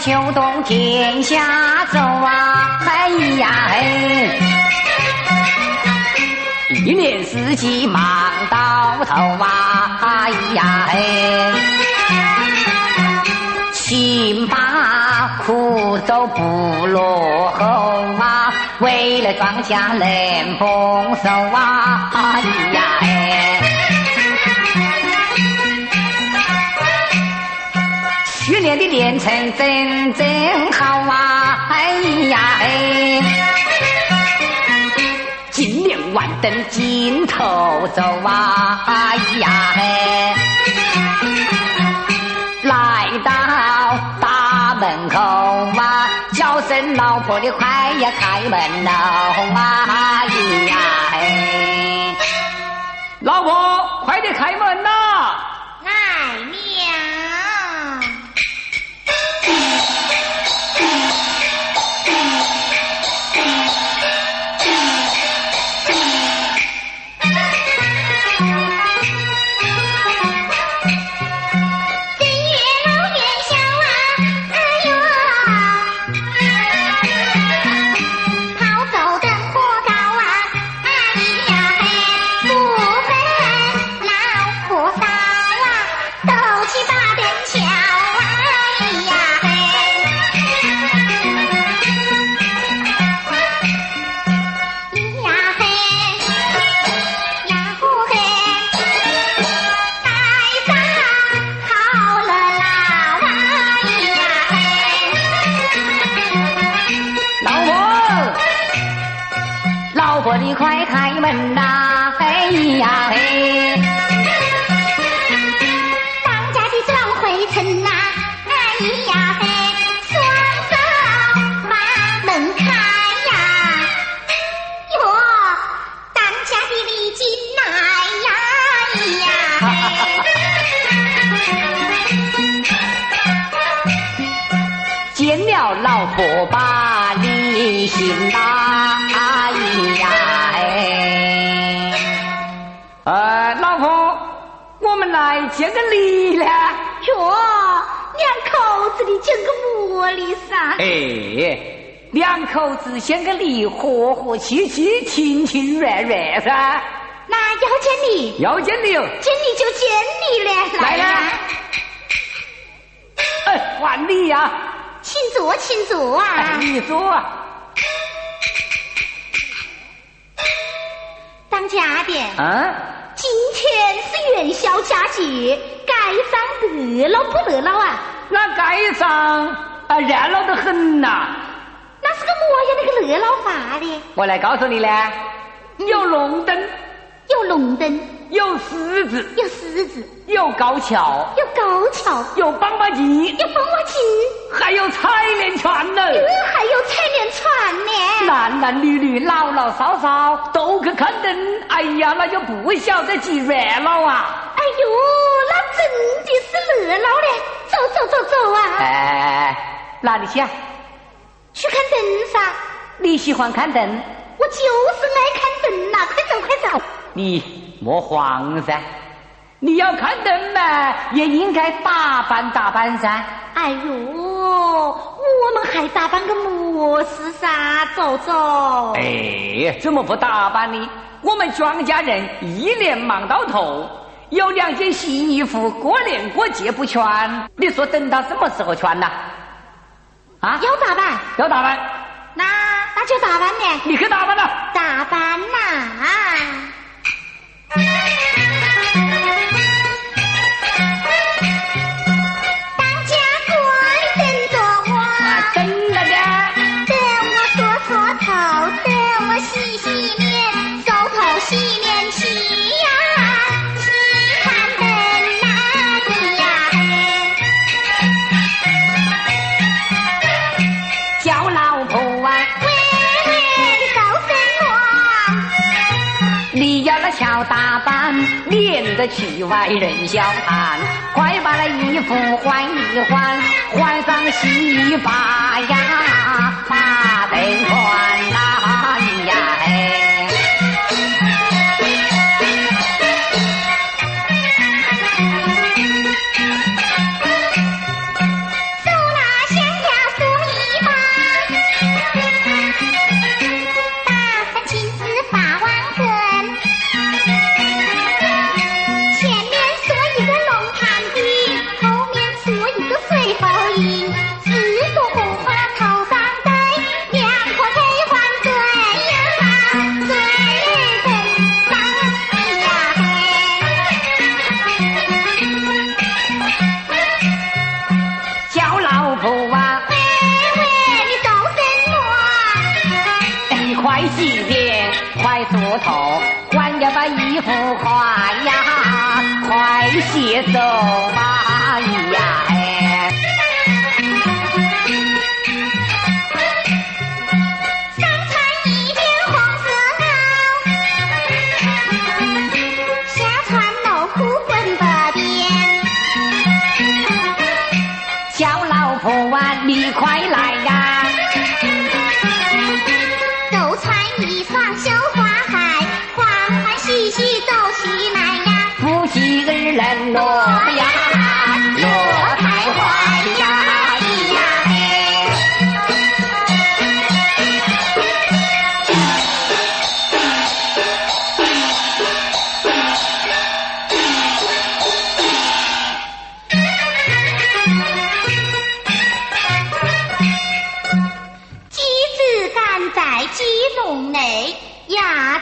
秋冬天下走啊，哎呀嘿！一年四季忙到头啊，哎呀嘿！辛巴苦走不落后啊，为了庄稼能丰收啊，哎呀哎！去年的年成真真好啊！哎呀哎，今年万灯金头走啊！哎呀哎，老婆你快呀开门喽！哎呀嘿，老婆快点开门呐！来见个礼了。哟，两口子的见个么礼噻？哎，两口子见个礼，和和气气，情情悦悦噻。那要见礼？要见礼，见礼就见礼了。来了。哎，换礼呀！请坐，请坐啊！你坐。当家的，嗯，今天是元宵佳节，街上热闹不热闹啊？那街上啊，热闹得很呐。那是个么样那个热闹法的？我来告诉你呢，有龙灯，有龙灯。有狮子，有狮子；有高跷，有高跷；有棒棒鸡，有棒棒鸡；还有彩莲船呢，还有彩莲船呢。男男女女、老老少少都去看灯，哎呀，那就不晓得几热闹啊！哎呦，那真的是热闹嘞！走走走走啊！哎，哪里去啊？去看灯噻！你喜欢看灯？我就是爱看灯呐！快走快走！你。莫慌噻！你要看灯嘛，也应该打扮打扮噻。哎呦，我们还打扮个么事噻？走走。哎，怎么不打扮呢？我们庄稼人一年忙到头，有两件新衣服，过年过节不穿。你说等到什么时候穿呢？啊？要打扮？要打扮？那那就打扮呢。你去打扮了？打扮呐！Thank you. 免得去外人笑谈。快把那衣服换一换。换上新衣把呀，把灯穿快呀快些走吧。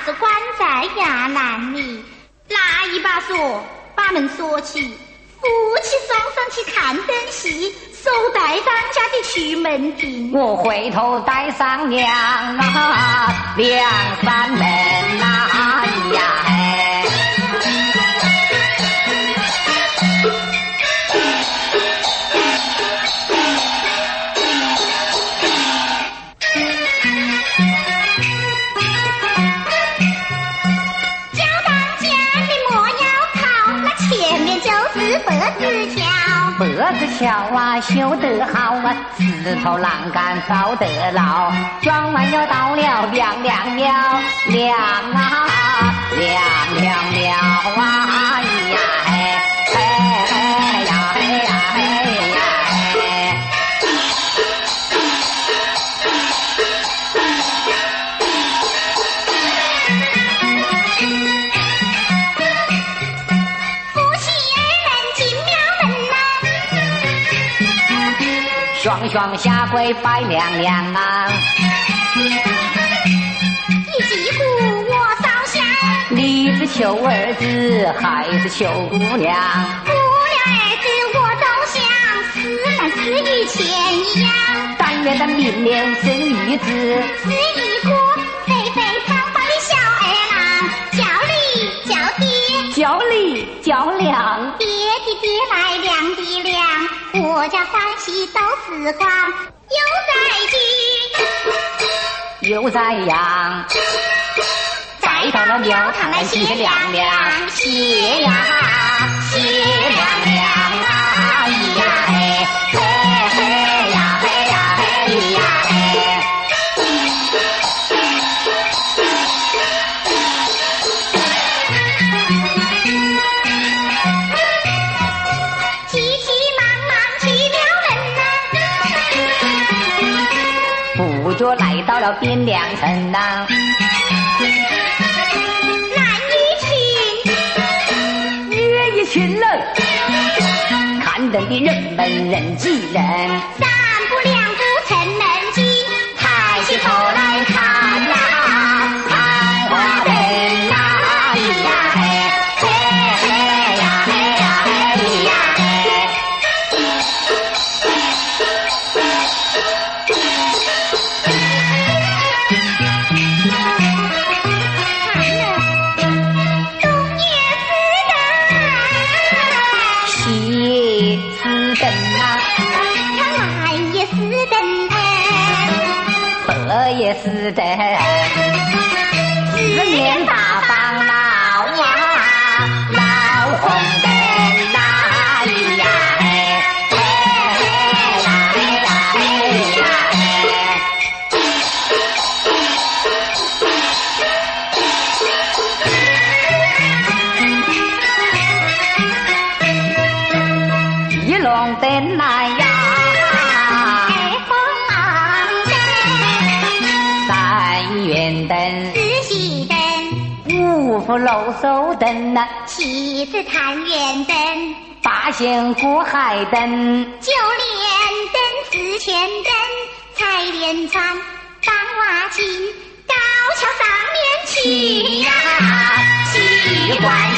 子关在衙门里。拿一把锁，把门锁起，夫妻双双去看灯戏，手带当家的去门庭。我回头带上娘啊，两扇门呐哎呀桥啊，修得好啊，石头栏杆造得牢。装完又到了亮亮了，亮啊亮亮了啊双双下跪拜娘娘啊！一击鼓我烧香，你是求儿子还是求姑娘？姑娘儿子我都想，是男是女钱一样，但愿他明年生一子，阖家欢喜都时光，又在聚。又在养。再到了庙堂来谢娘娘，谢呀谢娘娘啊！咿呀嘿，嘿嘿门呐、不觉来到了汴梁城呐，男一群，女一群人，看灯的人们人挤人，灯呐，七子探元灯，八仙过海灯，九连灯，十千灯，彩莲船，当娃亲，高桥上面去呀，去关心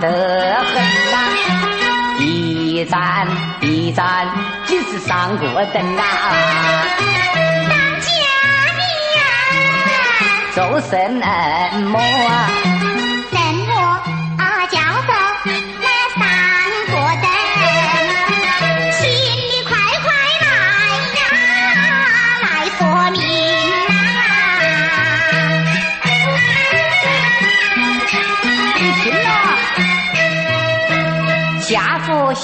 得很呐、一盏一盏就是上过灯呐、当家的呀，做什么啊？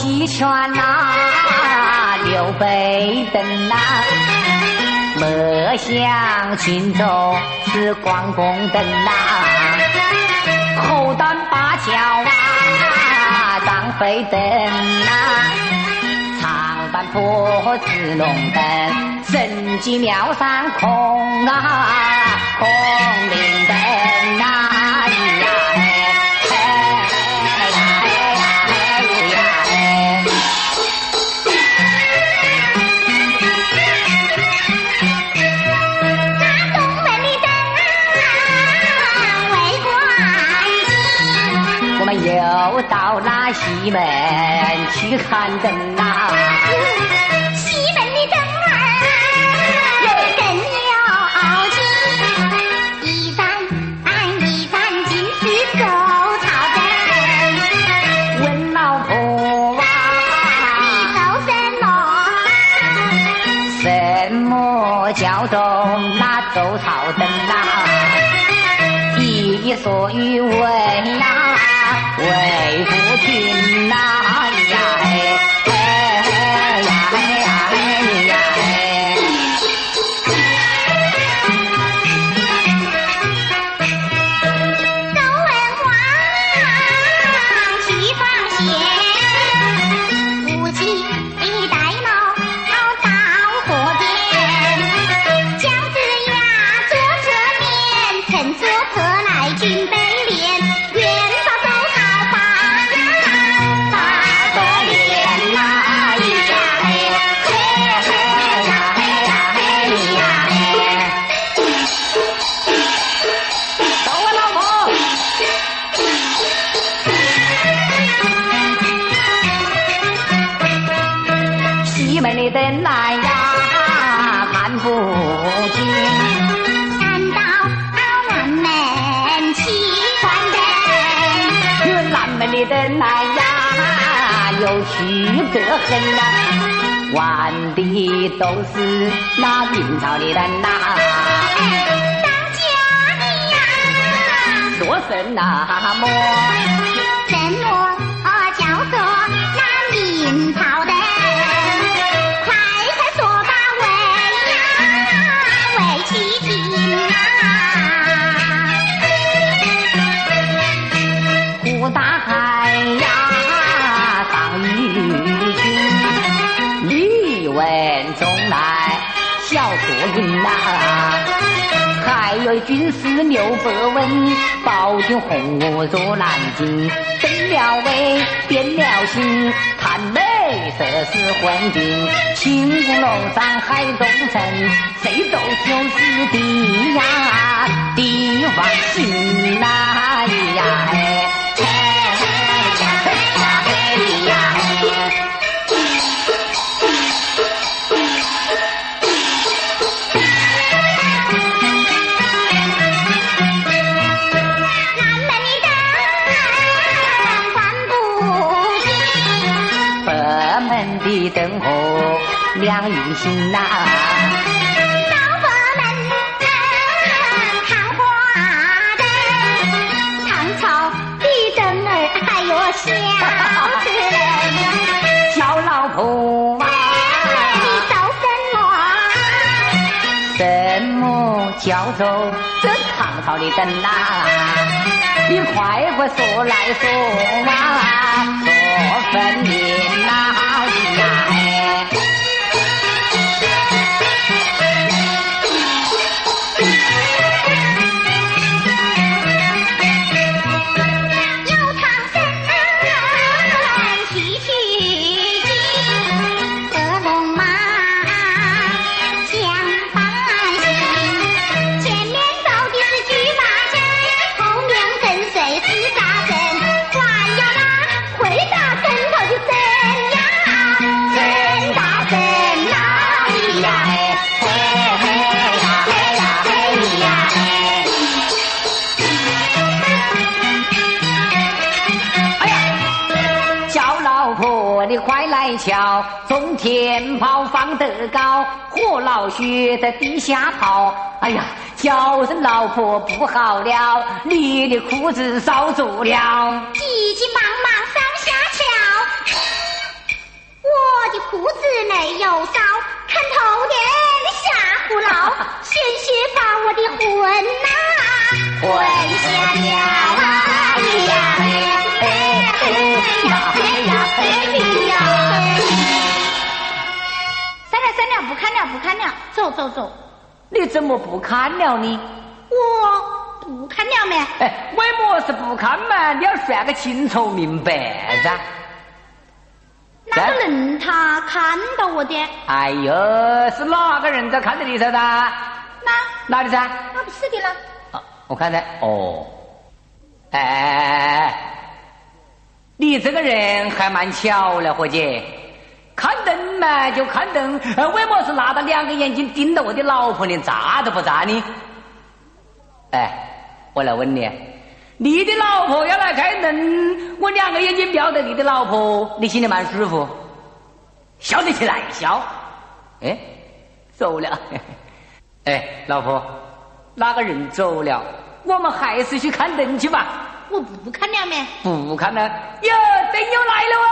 家住西泉呐，刘备等呐，莫想秦州是关公等呐，后单八桥啊，张飞等呐。长坂坡子龙灯，神机妙山空啊，空灵灯西门去看灯呐、西门的灯儿更要紧，一盏一盏尽是走草灯。问老婆啊，你走什么？什么叫做那走草灯呐、一说一问呐、呀，有趣得很呐、玩的都是那明朝的人呐、当家的呀，说什么？什么？叫做那明朝小作营呐、还有军师刘伯温，保定红我入南京，登了位，变了心，贪美色是昏君，秦宫楼上海中城，谁都就是地呀，地方心呐，咿呀嘿，亮银杏哪，照看花灯，唐朝的灯儿。老婆啊，你什么？叫做这唐朝的灯？你快快说来说啊，说分明哪，天炮放得高，火老薛在地下跑。哎呀，叫声老婆不好了，你的裤子烧着了。急急忙忙上下桥，我的裤子没有烧，看透点下胡闹，鲜血把我的魂呐混下了啊！哎呀，哎呀，哎呀，哎呀！不看了，不看了，走走走！你怎么不看了呢？我不看了没？哎，为么是不看嘛？你要算个清楚明白噻。哪个人他看到我的？哎呦，是哪个人在看着你噻？哪哪里噻？那不是的了。啊，我看噻。哦，哎哎哎哎，你这个人还蛮巧了，伙计。看灯嘛，就看灯。为么是拿着两个眼睛盯着我的老婆呢？眨都不眨呢？哎，我来问你，你的老婆要来开灯，我两个眼睛瞄着你的老婆，你心里蛮舒服，笑得起来笑？哎，走了。哎，老婆，哪个人走了？我们还是去看灯去吧。我不看了没？不看了。哟，灯又来了哦！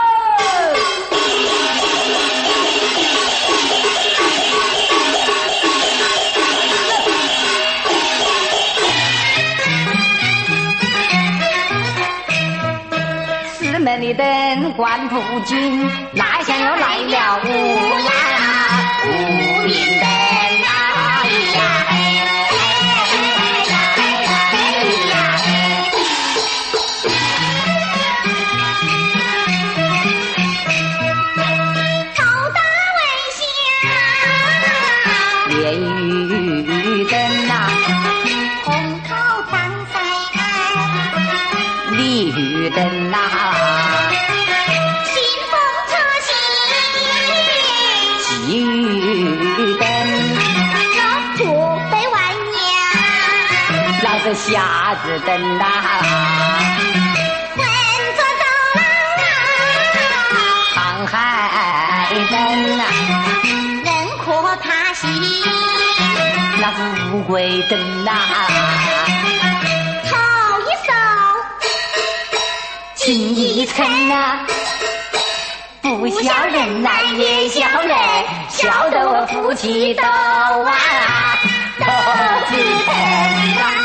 四门的灯关不紧，那厢又来了乌鸦乌云灯瞎子灯呐，混作走廊啊，航海灯啊，人可他行，那是乌龟灯呐，头一手，进一层啊，不笑人来也笑人，笑得我夫妻都啊都是疼啊。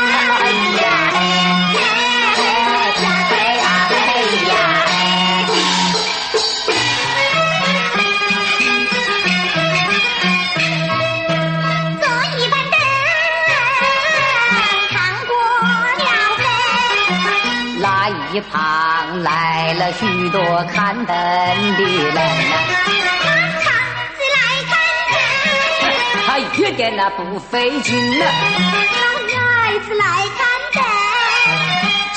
一旁来了许多看灯的人呐，子来看灯，他一点那不费劲呐。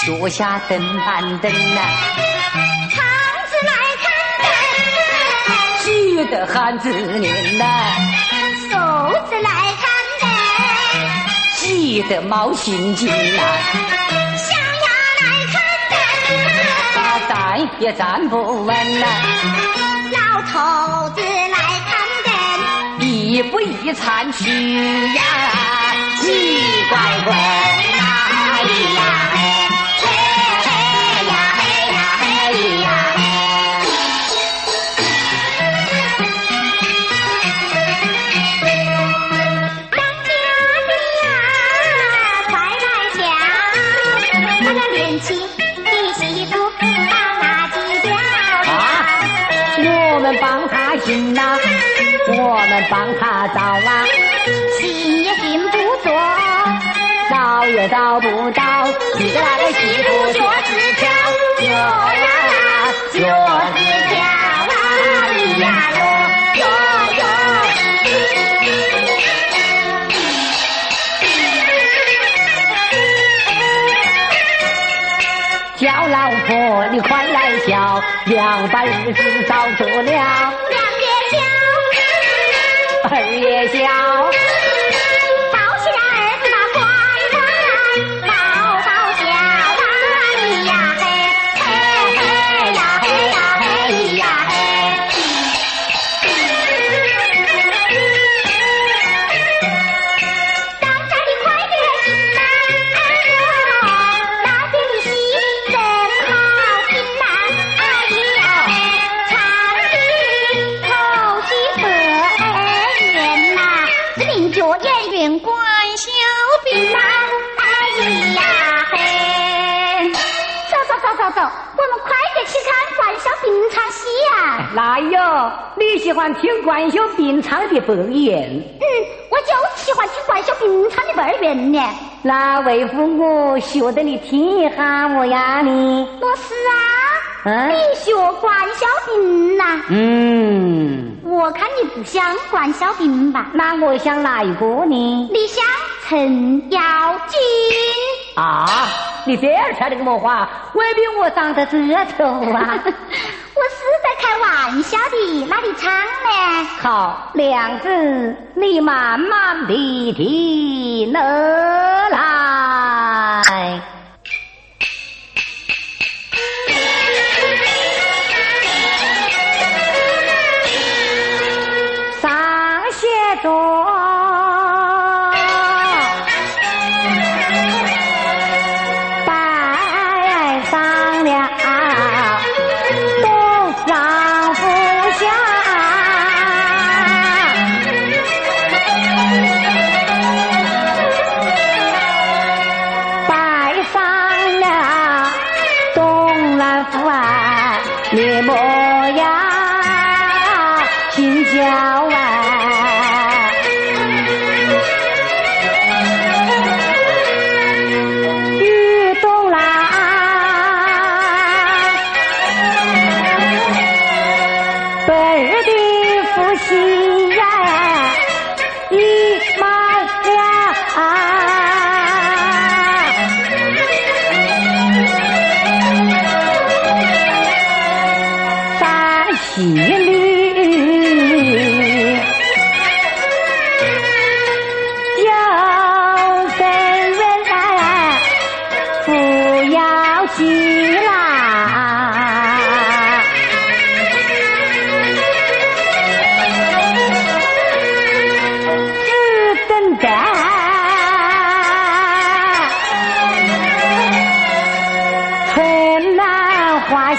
灯，脚下灯板灯呐。胖子来看灯，急得汉子念呐。瘦子来看灯，急得毛心惊呐。站也站不稳呐，老头子来看灯，一步一铲去呀，奇怪怪帮他找啊，寻也寻不着，找也找不到，你的那个媳妇脚子跳，脚呀脚子跳啊，咿呀哟哟哟。叫老婆你快来瞧，两把日子早做了，二呀、哪有？你喜欢听关小兵唱的白燕？嗯，我就喜欢听关小兵唱的二圆呢。那为父我学得你听一下我呀你？老师啊，嗯你学关小兵呐？嗯，我看你不像关小兵吧？那我想哪一个呢？你像陈咬金。啊，你别儿穿的个么话？未必我长得这丑啊！我是在开玩笑的，哪里唱呢？好，娘子，你慢慢的听而来。上写着。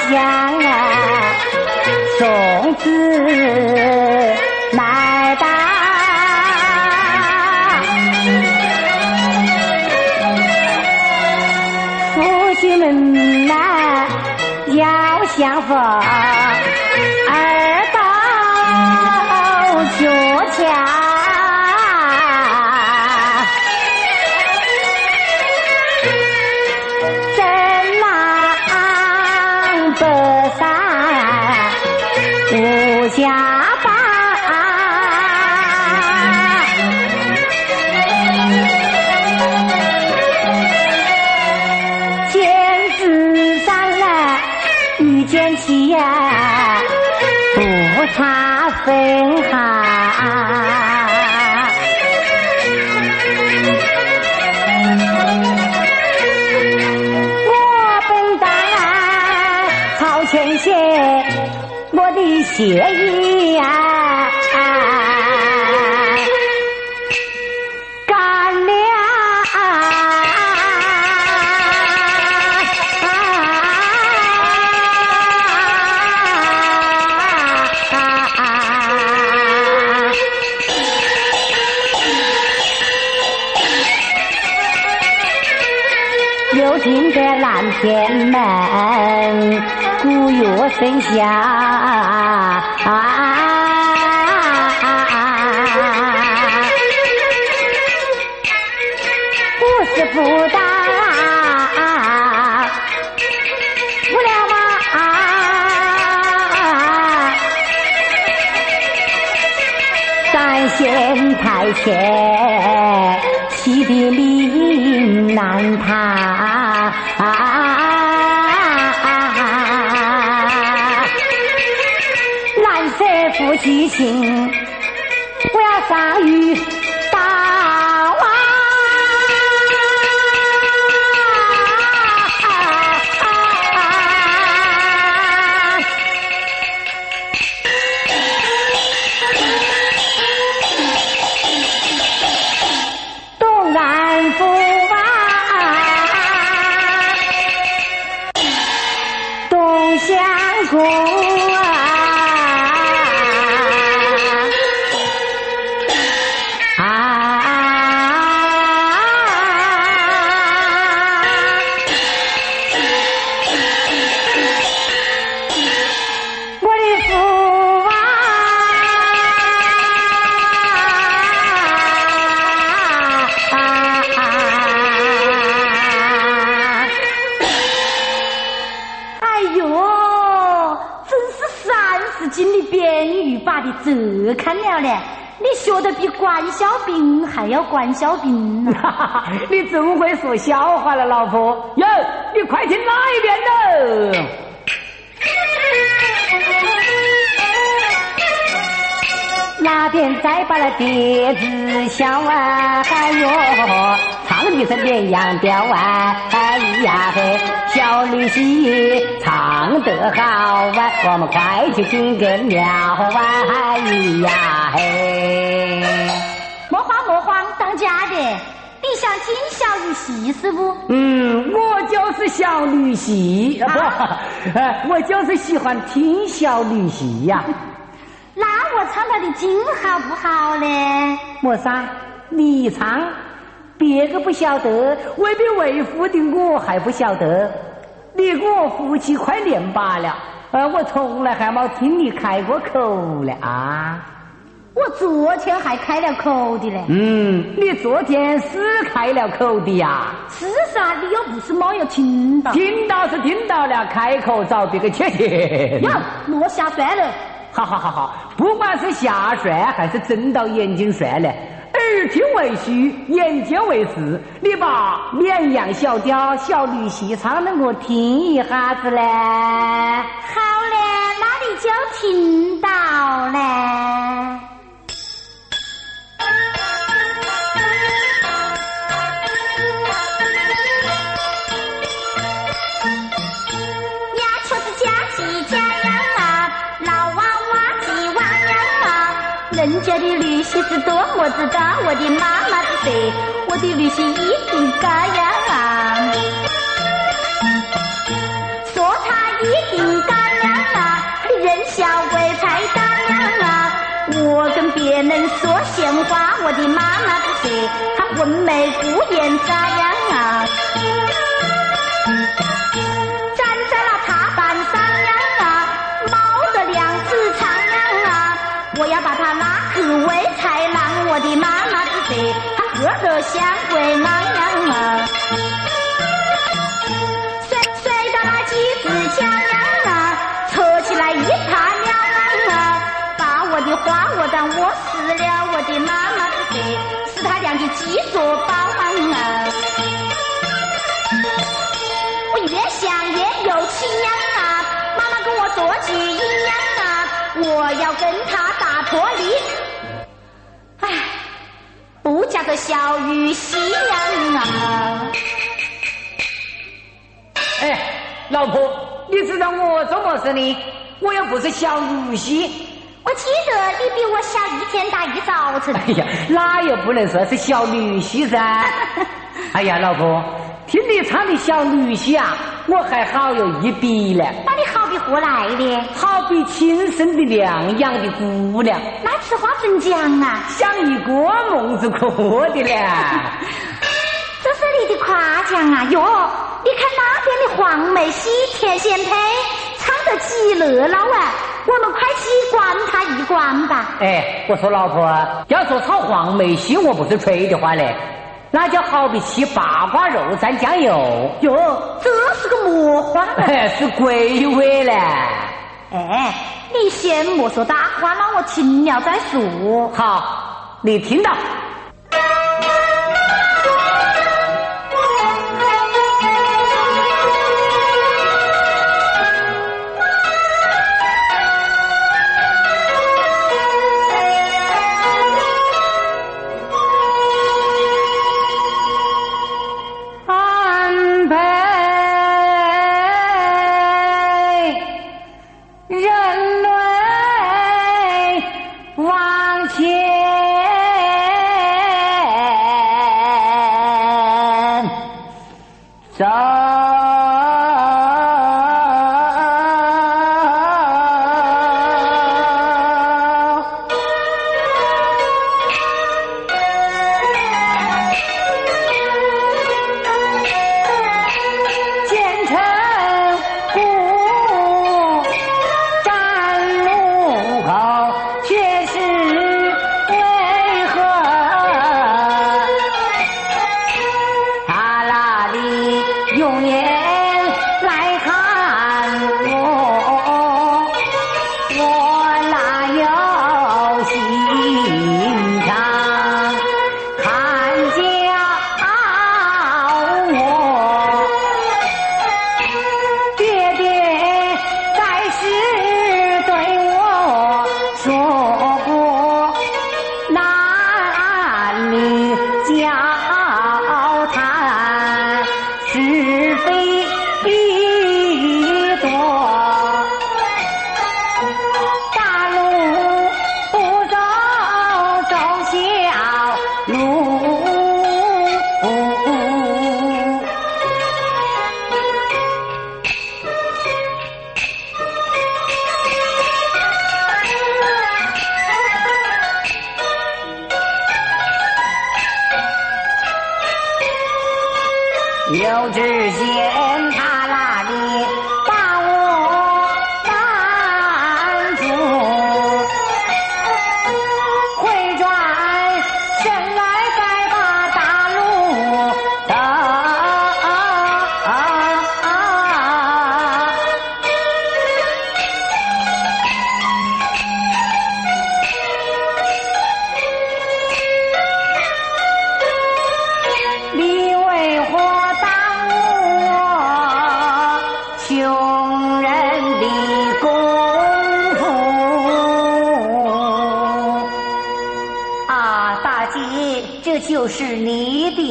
暖花香啊，送子来到。夫妻们呐要相逢，二道鹊桥。走进这蓝天门，鼓乐声响，不是不打，无聊吗？三仙台前，七叠岭南台。心，我要上于这看了嘞！你学的比关小兵还要关小兵呢、你真会说笑话了，老婆。哟，你快听哪一遍喽？那边再把那碟子笑啊，哎呦，唱的是绵羊调啊，哎呀嘿，小女婿唱得好啊，我们快去听个妙啊，哎呀嘿。莫慌莫慌，当家的，你想听小鱼戏是不？嗯，我就是小女婿，啊 我就是喜欢听小女婿呀。那我唱他的经好不好呢？莫啥，你唱，别个不晓得，未必为夫的我还不晓得。你我夫妻快年把了，呃，我从来还没听你开过口呢啊。我昨天还开了口的嘞。嗯，你昨天是开了口的呀？是噻，你又不是没有听到。听到是听到了，开口找别个切钱。呀，莫瞎算了。好好好好，不管是瞎算还是睁到眼睛算了，耳听为虚，眼见为实。你把绵羊小调、小女婿唱的我听一下子嘞。好嘞，那你就听到嘞。家的女婿是多么子大，我的妈妈是谁？我的女婿一定这样啊。说他一定这样啊，人小鬼才这样啊。我跟别人说闲话，我的妈妈是谁？她浑眉不眼这样妈是谁？她喝得像鬼那样啊。随随着那几只枪呀啊，扯起来一塌了啊，把我的花我当我死了。我的妈妈是谁？是他俩的鸡做包啊。我越想越有气呀啊！妈妈跟我说句阴阳啊，我要跟他打脱离。唉，不嫁个小鱼西洋啊！哎，老婆，你知道我做么事呢？我又不是小女婿。我记得你比我小一天大一早晨。哎呀，那又不能说是小女婿噻。哎呀，老婆，听你唱的小女婿啊，我还好有一比呢，那你好比何来的？好比亲生的娘养的姑娘，那此话怎讲啊？像一个梦子过的嘞。这是你的夸奖啊！哟，你看那边的黄梅戏田贤配唱得极热闹啊！我们快去观他一观吧。哎，我说老婆，要说唱黄梅戏，我不是吹的话嘞，那就好比吃八卦肉蘸酱油。哟，这是个魔花是鬼味嘞。哎，你先莫说大话，让我听了再说。好，你听到。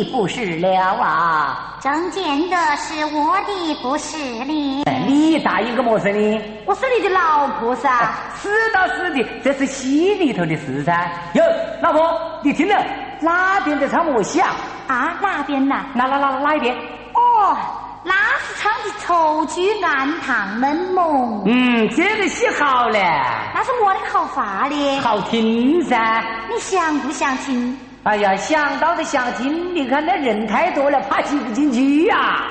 不是了啊！正见的是我的不是你。你答应个么事呢？我是你的老婆噻。是的，是的，这是戏里头的事噻。哟，老婆，你听了哪边在唱我戏啊？啊，哪边呐？哪哪哪哪一边？哦，那是唱的丑剧《暗堂闷梦》。嗯，这个戏好嘞。那是我的好法哩？好听噻。你想不想听？哎呀，想到的想听，你看那人太多了，怕挤不进去呀。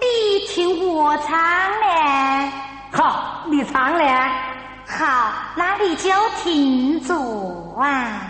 你听我唱嘞。好，你唱嘞。好，那你就听着啊。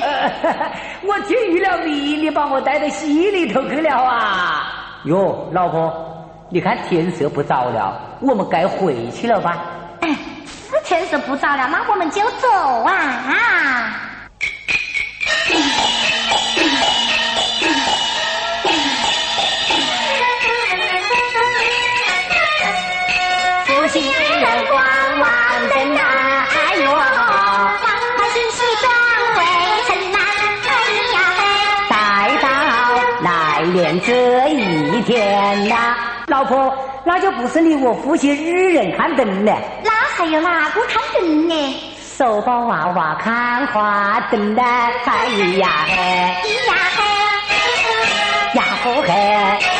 我听遇了迷，你把我带到溪里头去了啊！哟，老婆，你看天色不早了，我们该回去了吧？哎，是天色不早了，那我们就走啊啊！到来年这一天呐、老婆，那就不是你我夫妻二人看灯了。那还有哪个看灯呢？手抱娃娃看花灯的，哎呀嘿，咿呀嘿！呀呼嘿。